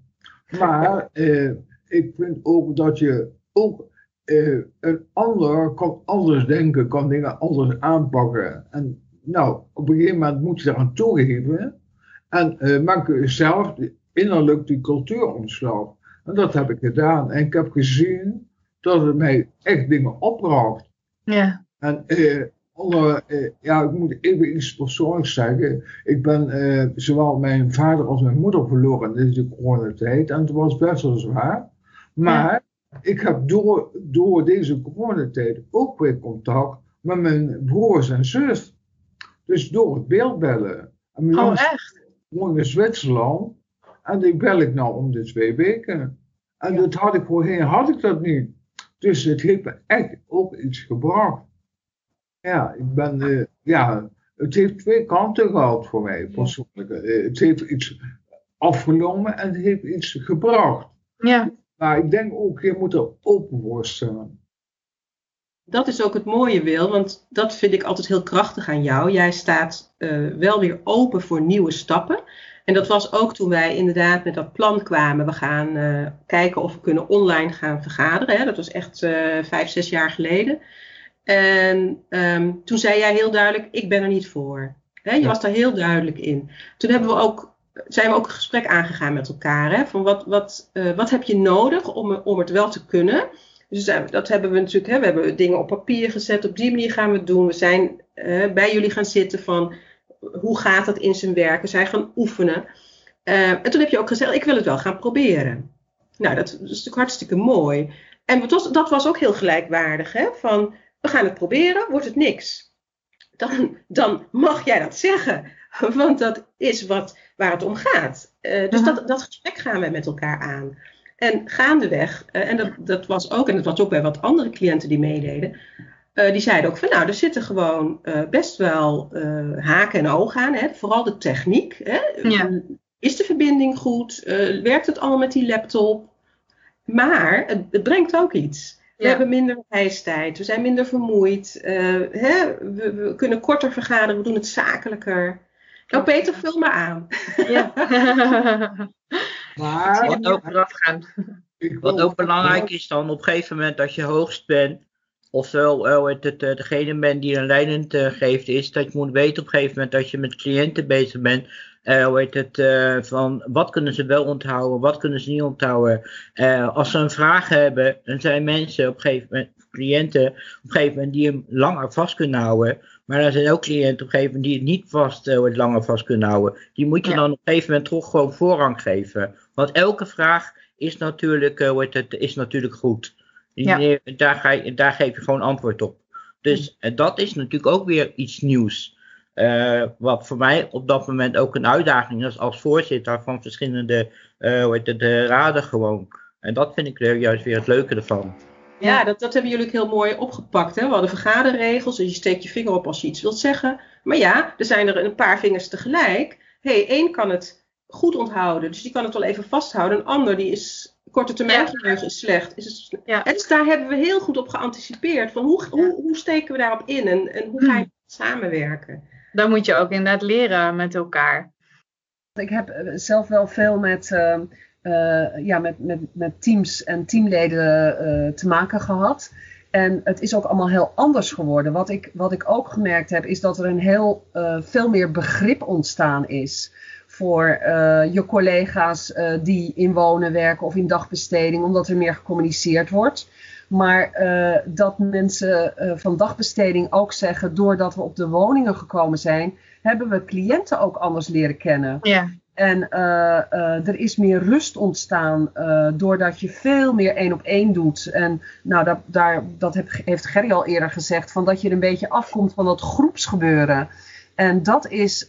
Maar uh, ik vind ook dat je ook een ander kan anders denken, kan dingen anders aanpakken. En nou, op een gegeven moment moet je eraan toegeven en uh, maak zelf innerlijk die cultuuromslag. En dat heb ik gedaan. En ik heb gezien dat het mij echt dingen opraakt. Ja. En uh, onder, uh, ja, ik moet even iets persoonlijks zeggen. Ik ben uh, zowel mijn vader als mijn moeder verloren in deze coronatijd. En het was best wel zwaar. Maar ik heb door, door deze coronatijd ook weer contact met mijn broers en zus. Dus door het beeldbellen. En oh, echt? woon in Zwitserland. En die bel ik nou om de twee weken. En dat had ik voorheen, had ik dat niet. Dus het heeft me echt ook iets gebracht. Ja, ik ben, uh, ja, het heeft twee kanten gehad voor mij persoonlijk. Uh, het heeft iets afgenomen en het heeft iets gebracht. Ja. Maar ik denk ook, je moet er open voor staan. Dat is ook het mooie, Wil, want dat vind ik altijd heel krachtig aan jou. Jij staat uh, wel weer open voor nieuwe stappen. En dat was ook toen wij inderdaad met dat plan kwamen. We gaan uh, kijken of we kunnen online gaan vergaderen. Hè. Dat was echt uh, vijf, zes jaar geleden. En um, toen zei jij heel duidelijk, ik ben er niet voor. Hè, je was daar heel duidelijk in. Toen hebben we ook, zijn we ook een gesprek aangegaan met elkaar. Hè, van wat, wat, uh, wat heb je nodig om, om het wel te kunnen? Dus dat hebben we natuurlijk, hè, we hebben dingen op papier gezet. Op die manier gaan we het doen. We zijn bij jullie gaan zitten van hoe gaat dat in zijn werken? Zij gaan oefenen. Uh, en toen heb je ook gezegd, ik wil het wel gaan proberen. Nou, dat is natuurlijk hartstikke mooi. En dat was, dat was ook heel gelijkwaardig. Hè? Van, we gaan het proberen, wordt het niks. Dan, dan mag jij dat zeggen. Want dat is wat, waar het om gaat. Uh, dus dat, dat gesprek gaan we met elkaar aan. En gaandeweg, uh, en dat, dat was ook, en dat was ook bij wat andere cliënten die meededen, uh, die zeiden ook van nou, er zitten gewoon uh, best wel uh, haken en ogen aan. Hè? Vooral de techniek. Hè? Ja. Is de verbinding goed? werkt het allemaal met die laptop? Maar het, het brengt ook iets. We hebben minder reistijd, we zijn minder vermoeid, hè? We, we, kunnen korter vergaderen, we doen het zakelijker. Nou, Peter, vul maar aan. Ja. maar, wat ook, wat ook belangrijk is dan op een gegeven moment als je hoogst bent, ofwel uh, het, het, eh, degene bent die een leidend uh, geeft, is dat je moet weten op een gegeven moment dat je met cliënten bezig bent. Hoe heet het, van wat kunnen ze wel onthouden, wat kunnen ze niet onthouden. Als ze een vraag hebben, dan zijn mensen op een gegeven moment, cliënten op een gegeven moment die hem langer vast kunnen houden. Maar er zijn ook cliënten op een gegeven moment die het niet vast, uh, langer vast kunnen houden. Die moet je ja. dan op een gegeven moment toch gewoon voorrang geven. Want elke vraag is natuurlijk, het, is natuurlijk goed. Ja. Daar, ga je, daar geef je gewoon antwoord op. Dus hm. dat is natuurlijk ook weer iets nieuws. Uh, wat voor mij op dat moment ook een uitdaging is als voorzitter van verschillende uh, hoe heet het, de raden gewoon. En dat vind ik juist weer het leuke ervan. Ja, dat, dat hebben jullie heel mooi opgepakt. Hè? We hadden vergaderregels, dus je steekt je vinger op als je iets wilt zeggen. Maar ja, er zijn er een paar vingers tegelijk. hey, één kan het goed onthouden, dus die kan het wel even vasthouden. Een ander die is korte termijn geheugen is slecht. Is het, ja. Dus daar hebben we heel goed op geanticipeerd. Van hoe, hoe, hoe steken we daarop in en, en hoe ga je hmm. samenwerken? Dan moet je ook inderdaad leren met elkaar. Ik heb eh, zelf wel veel met, uh, uh, ja, met, met, met teams en teamleden uh, te maken gehad. En het is ook allemaal heel anders geworden. Wat ik, wat ik ook gemerkt heb, is dat er een heel veel meer begrip ontstaan is voor uh, je collega's uh, die in wonen werken of in dagbesteding, omdat er meer gecommuniceerd wordt. Maar uh, dat mensen van dagbesteding ook zeggen, doordat we op de woningen gekomen zijn, hebben we cliënten ook anders leren kennen. Ja. En er is meer rust ontstaan doordat je veel meer één op één doet. En nou, dat, daar, dat heeft Gerry al eerder gezegd, van dat je een beetje afkomt van dat groepsgebeuren. En dat is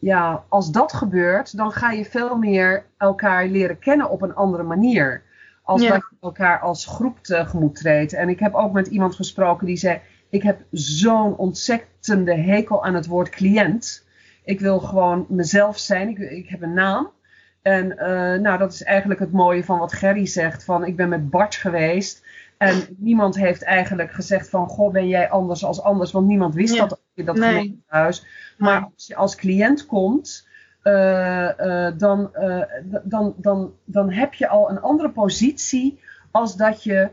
ja, als dat gebeurt, dan ga je veel meer elkaar leren kennen op een andere manier. Als dat je elkaar als groep tegemoet treedt. En ik heb ook met iemand gesproken die zei: Ik heb zo'n ontzettende hekel aan het woord cliënt. Ik wil gewoon mezelf zijn. Ik, ik heb een naam. En uh, nou, dat is eigenlijk het mooie van wat Gerry zegt. Van ik ben met Bart geweest. En niemand heeft eigenlijk gezegd van, goh, ben jij anders als anders? Want niemand wist dat in dat nee. gemeentehuis. Maar als je als cliënt komt, uh, uh, dan, uh, dan, dan, dan heb je al een andere positie als dat je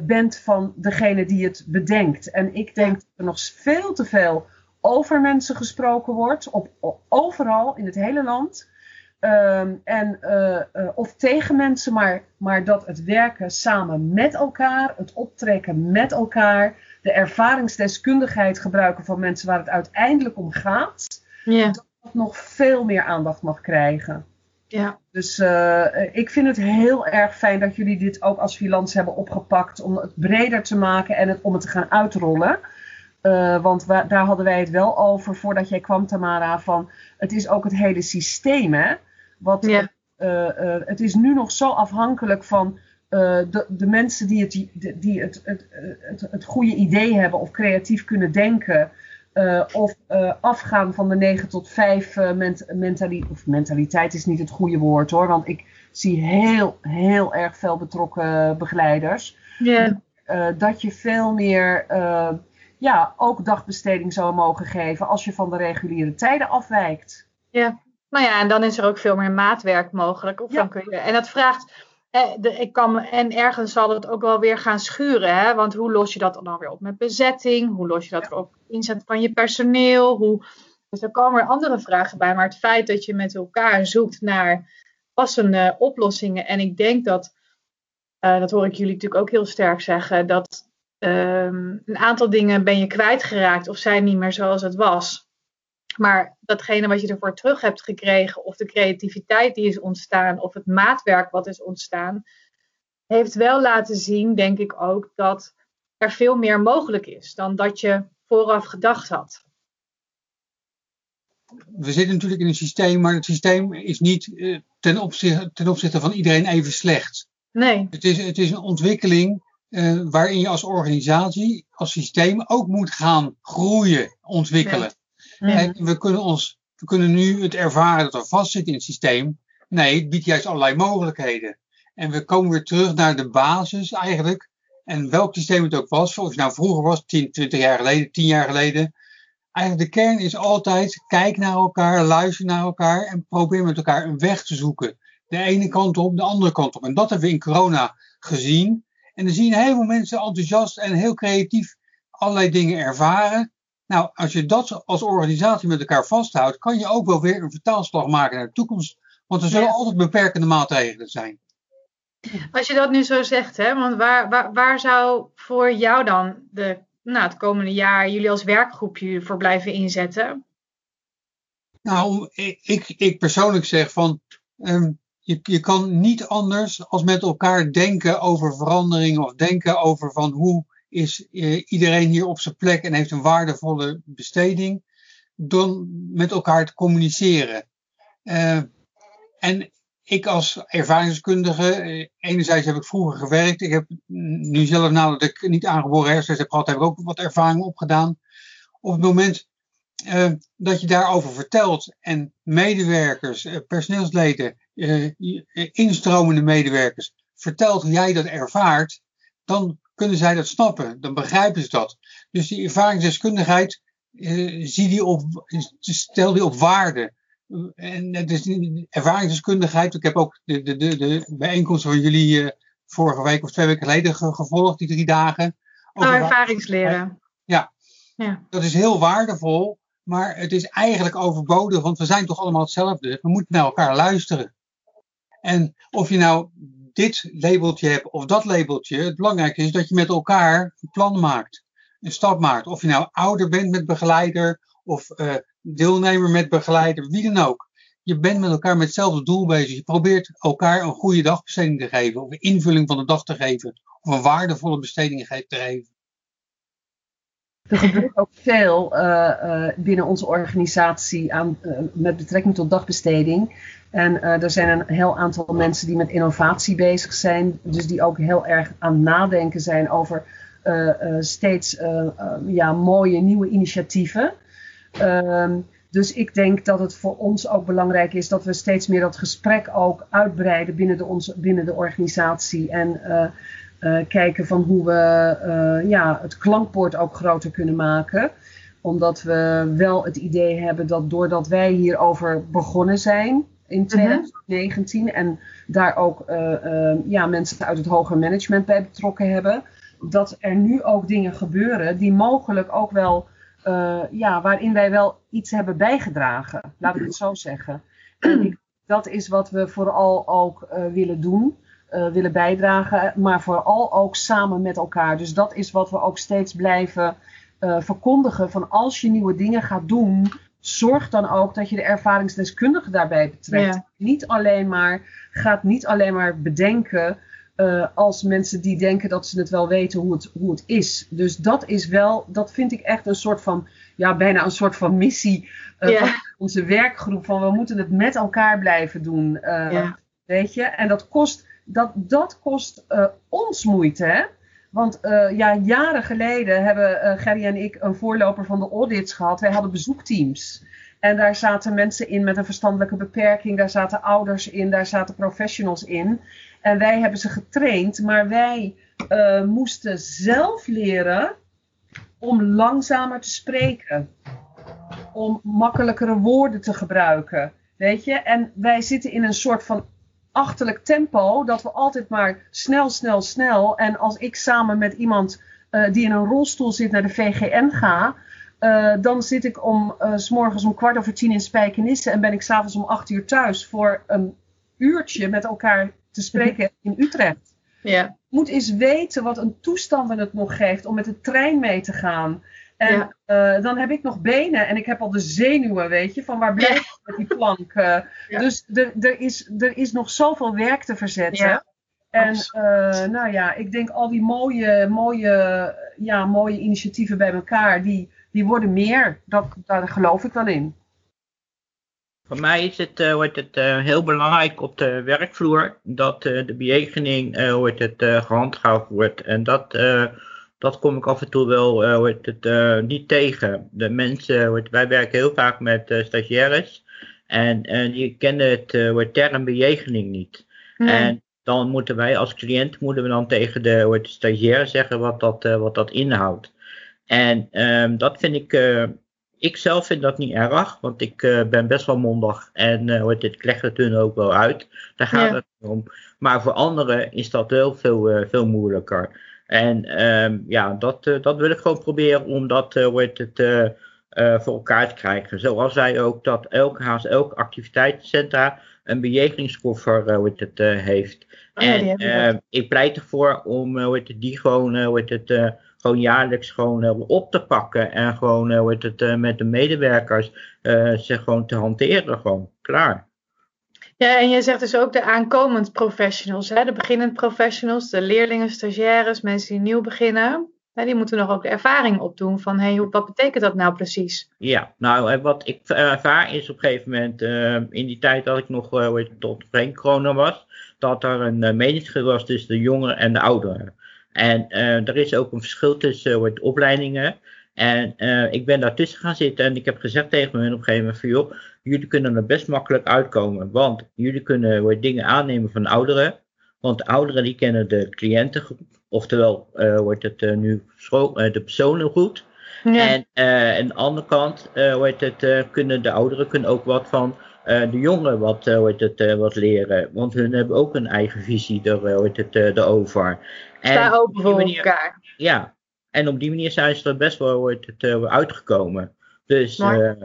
bent van degene die het bedenkt. En ik denk dat er nog veel te veel over mensen gesproken wordt, op, op overal in het hele land. Um, en, uh, uh, of tegen mensen, maar, maar dat het werken samen met elkaar, het optrekken met elkaar, de ervaringsdeskundigheid gebruiken van mensen waar het uiteindelijk om gaat, ja. dat dat nog veel meer aandacht mag krijgen. Ja. Dus uh, ik vind het heel erg fijn dat jullie dit ook als freelance hebben opgepakt om het breder te maken en het, om het te gaan uitrollen. Uh, want wa- daar hadden wij het wel over voordat jij kwam, Tamara. Van het is ook het hele systeem, hè? Wat, ja. uh, uh, het is nu nog zo afhankelijk van de, de, mensen die, het, die, die het, het, het, het, goede idee hebben of creatief kunnen denken. of afgaan van de 9 tot 5 ment mentaliteit. Of mentaliteit is niet het goede woord hoor. Want ik zie heel, heel erg veel betrokken begeleiders. Dat je veel meer ja, ook dagbesteding zou mogen geven als je van de reguliere tijden afwijkt. Ja, nou ja, en dan is er ook veel meer maatwerk mogelijk. Of Ja. dan kun je, en dat vraagt, eh, de, ik kan, en ergens zal het ook wel weer gaan schuren. Hè? Want hoe los je dat dan weer op met bezetting? Hoe los je dat op inzet van je personeel? Hoe, dus er komen weer andere vragen bij. Maar het feit dat je met elkaar zoekt naar passende oplossingen. En ik denk dat, eh, dat hoor ik jullie natuurlijk ook heel sterk zeggen, dat ehm, een aantal dingen ben je kwijtgeraakt of zijn niet meer zoals het was. Maar datgene wat je ervoor terug hebt gekregen, of de creativiteit die is ontstaan, of het maatwerk wat is ontstaan, heeft wel laten zien, denk ik ook, dat er veel meer mogelijk is dan dat je vooraf gedacht had. We zitten natuurlijk in een systeem, maar het systeem is niet eh, ten, opzichte, ten opzichte van iedereen even slecht. Nee, Het is, het is een ontwikkeling eh, waarin je als organisatie, als systeem ook moet gaan groeien, ontwikkelen. We kunnen ons, we kunnen nu het ervaren dat we vastzitten in het systeem. Nee, het biedt juist allerlei mogelijkheden. En we komen weer terug naar de basis eigenlijk. En welk systeem het ook was, of het nou vroeger was, 10, 20 jaar geleden, 10 jaar geleden. Eigenlijk de kern is altijd, kijk naar elkaar, luister naar elkaar en probeer met elkaar een weg te zoeken. De ene kant op, de andere kant op. En dat hebben we in corona gezien. En dan zien heel veel mensen enthousiast en heel creatief allerlei dingen ervaren. Nou, als je dat als organisatie met elkaar vasthoudt, kan je ook wel weer een vertaalslag maken naar de toekomst. Want er zullen Ja. altijd beperkende maatregelen zijn. als je dat nu zo zegt, hè, want waar, waar, waar zou voor jou dan de, nou, het komende jaar jullie als werkgroepje voor blijven inzetten? Nou, ik, ik, ik persoonlijk zeg van, um, je, je kan niet anders als met elkaar denken over verandering of denken over van hoe is uh, iedereen hier op zijn plek en heeft een waardevolle besteding, dan met elkaar te communiceren. Uh, en ik als ervaringsdeskundige, uh, enerzijds heb ik vroeger gewerkt, ik heb nu zelf nadat ik niet aangeboren hersens heb gehad, heb ik ook wat ervaring opgedaan. Op het moment uh, dat je daarover vertelt en medewerkers, personeelsleden, instromende medewerkers, vertelt hoe jij dat ervaart, dan kunnen zij dat snappen, dan begrijpen ze dat. Dus die ervaringsdeskundigheid, zie die op, stel die op waarde. En het is ervaringsdeskundigheid, ik heb ook de, de, de, de bijeenkomst van jullie vorige week of twee weken geleden gevolgd, die drie dagen. Oh, ervaringsleren. Ja. ja, dat is heel waardevol. Maar het is eigenlijk overbodig, want we zijn toch allemaal hetzelfde. We moeten naar elkaar luisteren. En of je nou dit labeltje hebt of dat labeltje, het belangrijke is dat je met elkaar een plan maakt. Een stap maakt. Of je nou ouder bent met begeleider of uh, deelnemer met begeleider, wie dan ook. Je bent met elkaar met hetzelfde doel bezig. Je probeert elkaar een goede dagbesteding te geven, of een invulling van de dag te geven, of een waardevolle besteding te geven. Er gebeurt ook veel uh, binnen onze organisatie aan, uh, met betrekking tot dagbesteding. En er zijn een heel aantal mensen die met innovatie bezig zijn. Dus die ook heel erg aan het nadenken zijn over steeds ja, mooie nieuwe initiatieven. Ehm, dus ik denk dat het voor ons ook belangrijk is dat we steeds meer dat gesprek ook uitbreiden binnen de, onze, binnen de organisatie. En uh, kijken van hoe we uh, ja, het klankbord ook groter kunnen maken. Omdat we wel het idee hebben dat doordat wij hierover begonnen zijn in 2019 mhm. en daar ook uh, ja, mensen uit het hoger management bij betrokken hebben, dat er nu ook dingen gebeuren die mogelijk ook wel, ja, waarin wij wel iets hebben bijgedragen. Laat ik het zo zeggen. En ik, dat is wat we vooral ook willen doen. Uh, willen bijdragen, maar vooral ook samen met elkaar. Dus dat is wat we ook steeds blijven uh, verkondigen. Van als je nieuwe dingen gaat doen, zorg dan ook dat je de ervaringsdeskundige daarbij betrekt. Niet alleen maar, gaat niet alleen maar bedenken uh, als mensen die denken dat ze het wel weten hoe het, hoe het is. Dus dat is wel, dat vind ik echt een soort van, ja, bijna een soort van missie van onze werkgroep. Van we moeten het met elkaar blijven doen. Weet je, en dat kost dat, dat kost uh, ons moeite. Hè? Want uh, ja, jaren geleden hebben uh, Gerry en ik een voorloper van de audits gehad. Wij hadden bezoekteams. En daar zaten mensen in met een verstandelijke beperking. Daar zaten ouders in, daar zaten professionals in. En wij hebben ze getraind, maar wij moesten zelf leren om langzamer te spreken. Om makkelijkere woorden te gebruiken. Weet je? En wij zitten in een soort van achterlijk tempo. Dat we altijd maar snel, snel, snel. En als ik samen met iemand uh, die in een rolstoel zit naar de VGN ga. Uh, dan zit ik om, uh, s morgens om kwart over tien in Spijkenisse. En ben ik s'avonds om acht uur thuis voor een uurtje met elkaar te spreken in Utrecht. Ja. Moet eens weten wat een toestand het nog geeft om met de trein mee te gaan. En ja. uh, dan heb ik nog benen en ik heb al de zenuwen, weet je, van waar blijf ik met die plank. Uh, ja. Dus er is, er is nog zoveel werk te verzetten. Ja. En uh, nou ja, ik denk al die mooie, mooie, ja, mooie initiatieven bij elkaar, die, die worden meer. Dat, daar geloof ik wel in. Voor mij is het, uh, wordt het uh, heel belangrijk op de werkvloer dat uh, de bejegening wordt het, gehandhaafd wordt. En dat dat kom ik af en toe wel uh, het, uh, niet tegen. De mensen, wij werken heel vaak met uh, stagiaires en die kennen het wordt term bejegening niet. Nee. En dan moeten wij als cliënt moeten we dan tegen de wordt, stagiair zeggen wat dat, wat dat inhoudt. En um, dat vind ik, ik zelf vind dat niet erg, want ik ben best wel mondig en wordt het, ik leg het hun ook wel uit. Daar gaat ja. het om. Maar voor anderen is dat heel veel, veel moeilijker. En um, ja, dat, uh, dat wil ik gewoon proberen om dat uh, wordt het, uh, voor elkaar te krijgen. Zoals wij ook dat elke haast elk activiteitscentra een bejegingskoffer wordt het, heeft. Oh, en ehm, ik pleit ervoor om het, die gewoon, het, gewoon jaarlijks gewoon op te pakken. En gewoon wordt het, met de medewerkers zich gewoon te hanteren. Gewoon klaar. Ja, en je zegt dus ook de aankomend professionals, hè? de beginnend professionals, de leerlingen, stagiaires, mensen die nieuw beginnen. Die moeten nog ook de ervaring opdoen van, hey, wat betekent dat nou precies? Ja, nou, wat ik ervaar is op een gegeven moment, uh, in die tijd dat ik nog uh, tot was, dat er een uh, meningsverschil was tussen de jongeren en de ouderen. En er is ook een verschil tussen opleidingen. En uh, ik ben daartussen gaan zitten en ik heb gezegd tegen hen op een gegeven moment van joh, jullie kunnen er best makkelijk uitkomen. Want jullie kunnen weer dingen aannemen van ouderen. Want de ouderen die kennen de cliëntengroep. Oftewel uh, wordt het nu school, de personen goed. Ja. En aan de andere kant wordt het, kunnen de ouderen kunnen ook wat van de jongeren wat, wordt het, wat leren. Want hun hebben ook een eigen visie er, wordt het, erover. Sta open voor elkaar. Ja, en op die manier zijn ze er best wel wordt het, uh, uitgekomen. Dus, uh,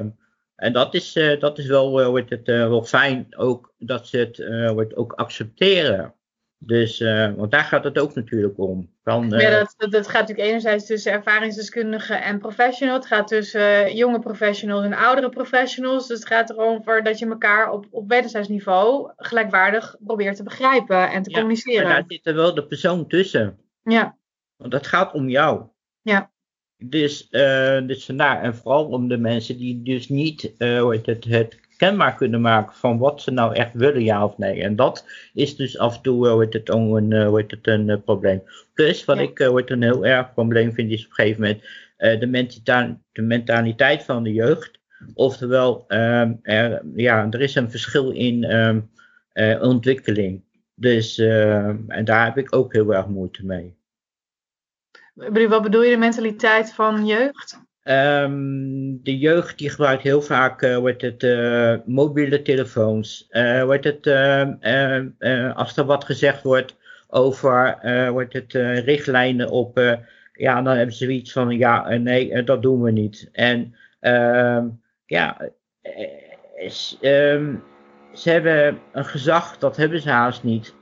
en dat is, uh, dat is wel, wordt het, wel fijn ook dat ze het wordt ook accepteren. Dus, want daar gaat het ook natuurlijk om. Van, ja, dat, dat, dat, gaat natuurlijk enerzijds tussen ervaringsdeskundigen en professionals. Het gaat tussen jonge professionals en oudere professionals. Dus het gaat erover dat je elkaar op, op wederzijds niveau gelijkwaardig probeert te begrijpen en te ja, communiceren. Maar daar zit er wel de persoon tussen. Ja. Want dat gaat om jou. Ja. Dus, uh, dus vandaar, en vooral om de mensen die dus niet uh, het, het kenbaar kunnen maken van wat ze nou echt willen, ja of nee. En dat is dus af en toe uh, het, een, uh, het, een probleem. Plus, wat ja. ik uh, een heel erg probleem vind, is op een gegeven moment de, mentaliteit, de mentaliteit van de jeugd. Oftewel, um, er, ja, er is een verschil in um, ontwikkeling. Dus, en daar heb ik ook heel erg moeite mee. Wat bedoel je de mentaliteit van jeugd? Um, de jeugd die gebruikt heel vaak uh, wordt het, uh, mobiele telefoons. Uh, wordt het, als er wat gezegd wordt over wordt het, richtlijnen op, ja, dan hebben ze zoiets van ja, nee, dat doen we niet. En um, ja, um, ze hebben een gezag, dat hebben ze haast niet.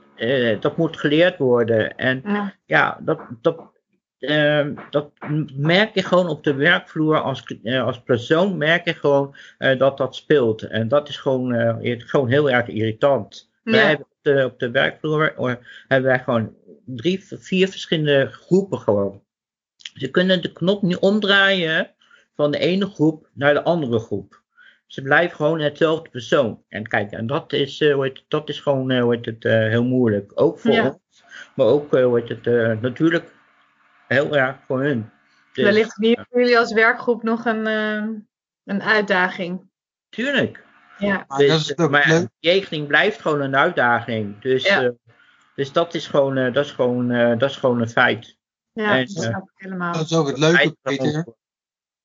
dat moet geleerd worden. En ja, ja dat, dat, uh, dat merk je gewoon op de werkvloer als, uh, als persoon, merk je gewoon uh, dat dat speelt. En dat is gewoon, gewoon heel erg irritant. Ja. Wij hebben op de, op de werkvloer hebben wij gewoon drie, vier verschillende groepen gewoon. Ze kunnen de knop niet omdraaien van de ene groep naar de andere groep. Ze blijven gewoon hetzelfde persoon. En kijk, en dat is, dat is gewoon het, heel moeilijk. Ook voor ja. ons, maar ook het, natuurlijk heel erg voor hun. Dus, Wellicht hier voor jullie als werkgroep nog een, uh, een uitdaging. Tuurlijk. Ja. Dus, maar, maar jegening blijft gewoon een uitdaging. Dus, ja. uh, dus dat, is gewoon, uh, dat, is gewoon, dat is gewoon een feit. Ja, en, dat snap ik helemaal. Dat is ook het leuke, Peter.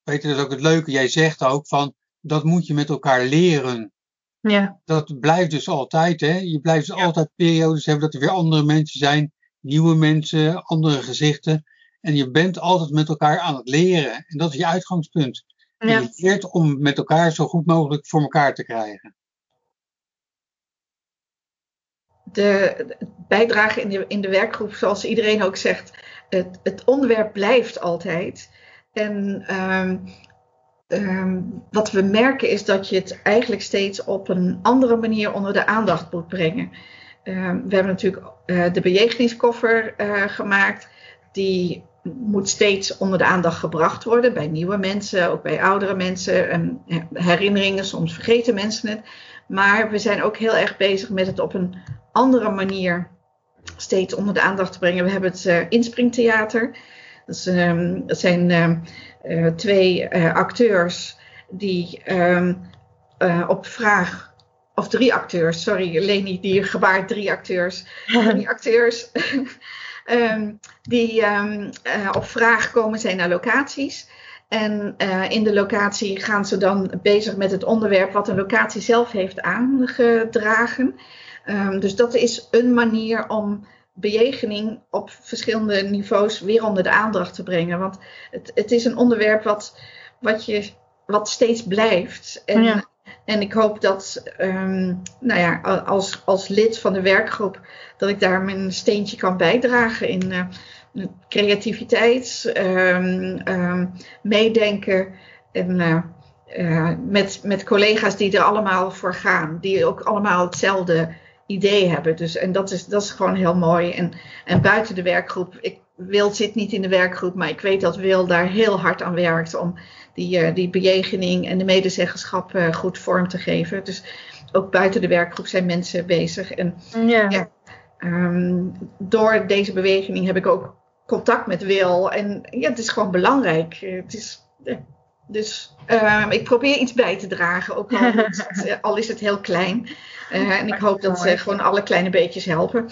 Peter, dat is ook het leuke. Jij zegt ook van, dat moet je met elkaar leren. Ja. Dat blijft dus altijd, hè. Je blijft dus ja. altijd periodes hebben dat er weer andere mensen zijn. Nieuwe mensen, andere gezichten. En je bent altijd met elkaar aan het leren. En dat is je uitgangspunt. Ja. En je leert om met elkaar zo goed mogelijk voor elkaar te krijgen. De, bijdrage in de, in de werkgroep, zoals iedereen ook zegt, het, het onderwerp blijft altijd. En um, um, wat we merken is dat je het eigenlijk steeds op een andere manier onder de aandacht moet brengen. Um, we hebben natuurlijk uh, de bejegeningskoffer uh, gemaakt, die moet steeds onder de aandacht gebracht worden bij nieuwe mensen, ook bij oudere mensen. En herinneringen, soms vergeten mensen het. Maar we zijn ook heel erg bezig met het op een andere manier steeds onder de aandacht te brengen. We hebben het uh, Inspringtheater. Dat, is, um, dat zijn uh, twee uh, acteurs die um, op vraag of drie acteurs, sorry Leni, die gebaart drie acteurs. drie acteurs um, die um, uh, op vraag komen zijn naar locaties. En uh, in de locatie gaan ze dan bezig met het onderwerp wat de locatie zelf heeft aangedragen. Um, dus dat is een manier om bejegening op verschillende niveaus weer onder de aandacht te brengen. Want het, het is een onderwerp wat, wat, je, wat steeds blijft. En. En ik hoop dat, um, nou ja, als, als lid van de werkgroep, dat ik daar mijn steentje kan bijdragen in uh, creativiteit, um, um, meedenken en uh, uh, met, met collega's die er allemaal voor gaan, die ook allemaal hetzelfde idee hebben. Dus, en dat is, dat is gewoon heel mooi. En, en buiten de werkgroep, ik, Wil zit niet in de werkgroep, maar ik weet dat Wil daar heel hard aan werkt om die, uh, die bejegening en de medezeggenschap uh, goed vorm te geven. Dus ook buiten de werkgroep zijn mensen bezig. En ja. ja um, door deze beweging heb ik ook contact met Wil. En ja, het is gewoon belangrijk. Het is, ja. Dus uh, ik probeer iets bij te dragen, ook al, is het, al is het heel klein. Uh, en ik hoop dat ze gewoon alle kleine beetjes helpen.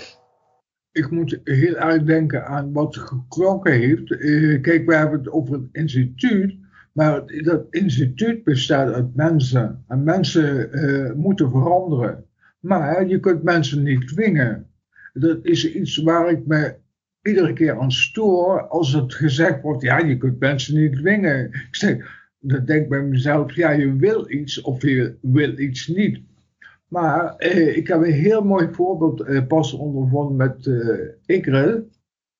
Ik moet heel erg denken aan wat geklonken heeft. Uh, kijk, we hebben het over een instituut. Maar dat instituut bestaat uit mensen. En mensen uh, moeten veranderen. Maar je kunt mensen niet dwingen. Dat is iets waar ik me iedere keer aan stoor. Als het gezegd wordt, ja, je kunt mensen niet dwingen. Ik zeg, dan denk ik bij mezelf, ja, je wil iets of je wil iets niet. Maar eh, ik heb een heel mooi voorbeeld eh, pas ondervonden met eh, Ikrel.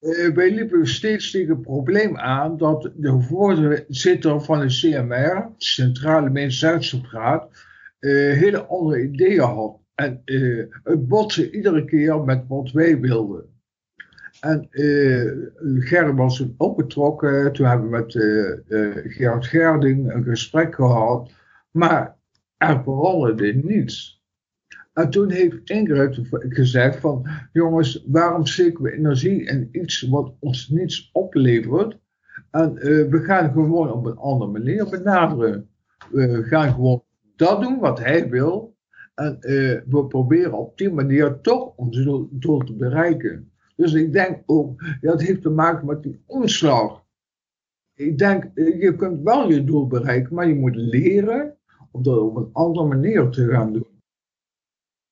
Uh, wij liepen steeds tegen het probleem aan dat de voorzitter van de CMR, Centrale Medisch-Zuidstaatraad, uh, hele andere ideeën had. En uh, het botste iedere keer met wat wij wilden. En uh, was ook betrokken. Toen hebben we met uh, Gerard Gerding een gesprek gehad. Maar er veranderde niets. En toen heeft Ingrid gezegd van, jongens, waarom steken we energie in iets wat ons niets oplevert? En we gaan gewoon op een andere manier benaderen. We gaan gewoon dat doen wat hij wil. En we proberen op die manier toch ons doel te bereiken. Dus ik denk ook, dat heeft te maken met die omslag. Ik denk, eh, je kunt wel je doel bereiken, maar je moet leren om dat op een andere manier te gaan doen.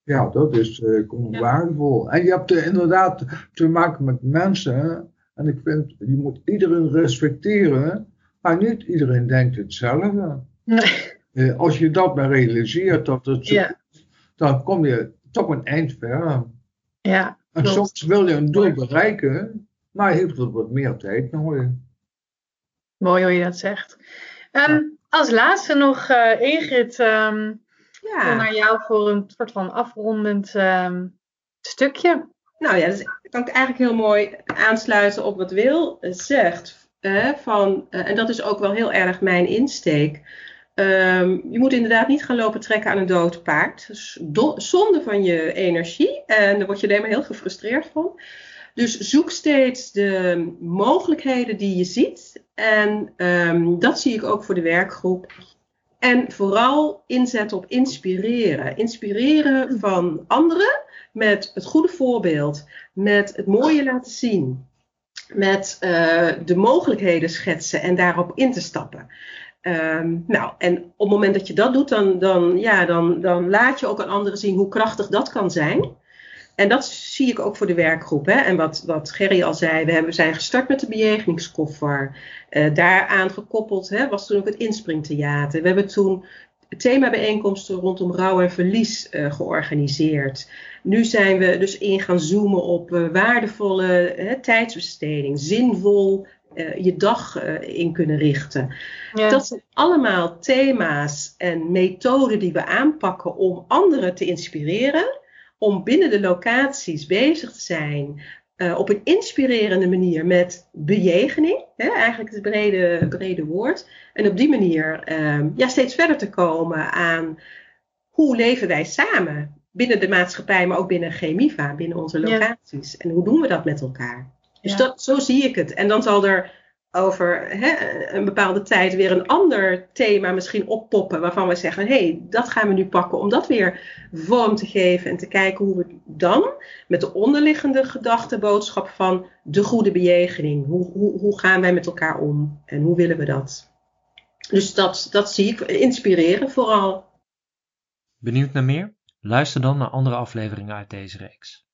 Ja, dat is uh, waardevol. En je hebt uh, inderdaad te maken met mensen. En ik vind, je moet iedereen respecteren, maar niet iedereen denkt hetzelfde. Nee. als je dat maar realiseert, dat het ja. dan kom je toch een eind verder. Ja, en soms wil je een doel bereiken, maar heeft het wat meer tijd nodig. Mooi hoe je dat zegt. Ehm, als laatste nog, uh, Ingrid, um, ja. naar jou voor een soort van afrondend um, stukje. Nou ja, dus kan ik eigenlijk heel mooi aansluiten op wat Wil zegt. Uh, van, uh, en dat is ook wel heel erg mijn insteek. Um, je moet inderdaad niet gaan lopen trekken aan een dood paard. Dus zonde van je energie. En daar word je alleen maar heel gefrustreerd van. Dus zoek steeds de mogelijkheden die je ziet. En um, dat zie ik ook voor de werkgroep. En vooral inzet op inspireren. Inspireren van anderen met het goede voorbeeld. Met het mooie laten zien. Met uh, de mogelijkheden schetsen en daarop in te stappen. Um, nou, en op het moment dat je dat doet, dan, dan, ja, dan, dan laat je ook aan anderen zien hoe krachtig dat kan zijn. En dat zie ik ook voor de werkgroep. Hè. En wat, wat Gerry al zei, we hebben, zijn gestart met de bejegeningskoffer. Uh, daaraan gekoppeld hè, was toen ook het inspringtheater. We hebben toen themabijeenkomsten rondom rouw en verlies uh, georganiseerd. Nu zijn we dus in gaan zoomen op uh, waardevolle tijdsbesteding, zinvol uh, je dag uh, in kunnen richten. Ja. Dat zijn allemaal thema's en methoden die we aanpakken om anderen te inspireren. Om binnen de locaties bezig te zijn uh, op een inspirerende manier met bejegening. Hè, eigenlijk het brede, brede woord. En op die manier ehm, ja, steeds verder te komen aan hoe leven wij samen binnen de maatschappij, maar ook binnen Chemiva, binnen onze locaties. Ja. En hoe doen we dat met elkaar? Dus ja. dat, zo zie ik het. En dan zal er over hè, een bepaalde tijd weer een ander thema misschien oppoppen. Waarvan we zeggen, hé, hey, dat gaan we nu pakken om dat weer vorm te geven. En te kijken hoe we dan met de onderliggende gedachtenboodschap van de goede bejegening. Hoe, hoe, hoe gaan wij met elkaar om? En hoe willen we dat? Dus dat, dat zie ik inspireren vooral. Benieuwd naar meer? Luister dan naar andere afleveringen uit deze reeks.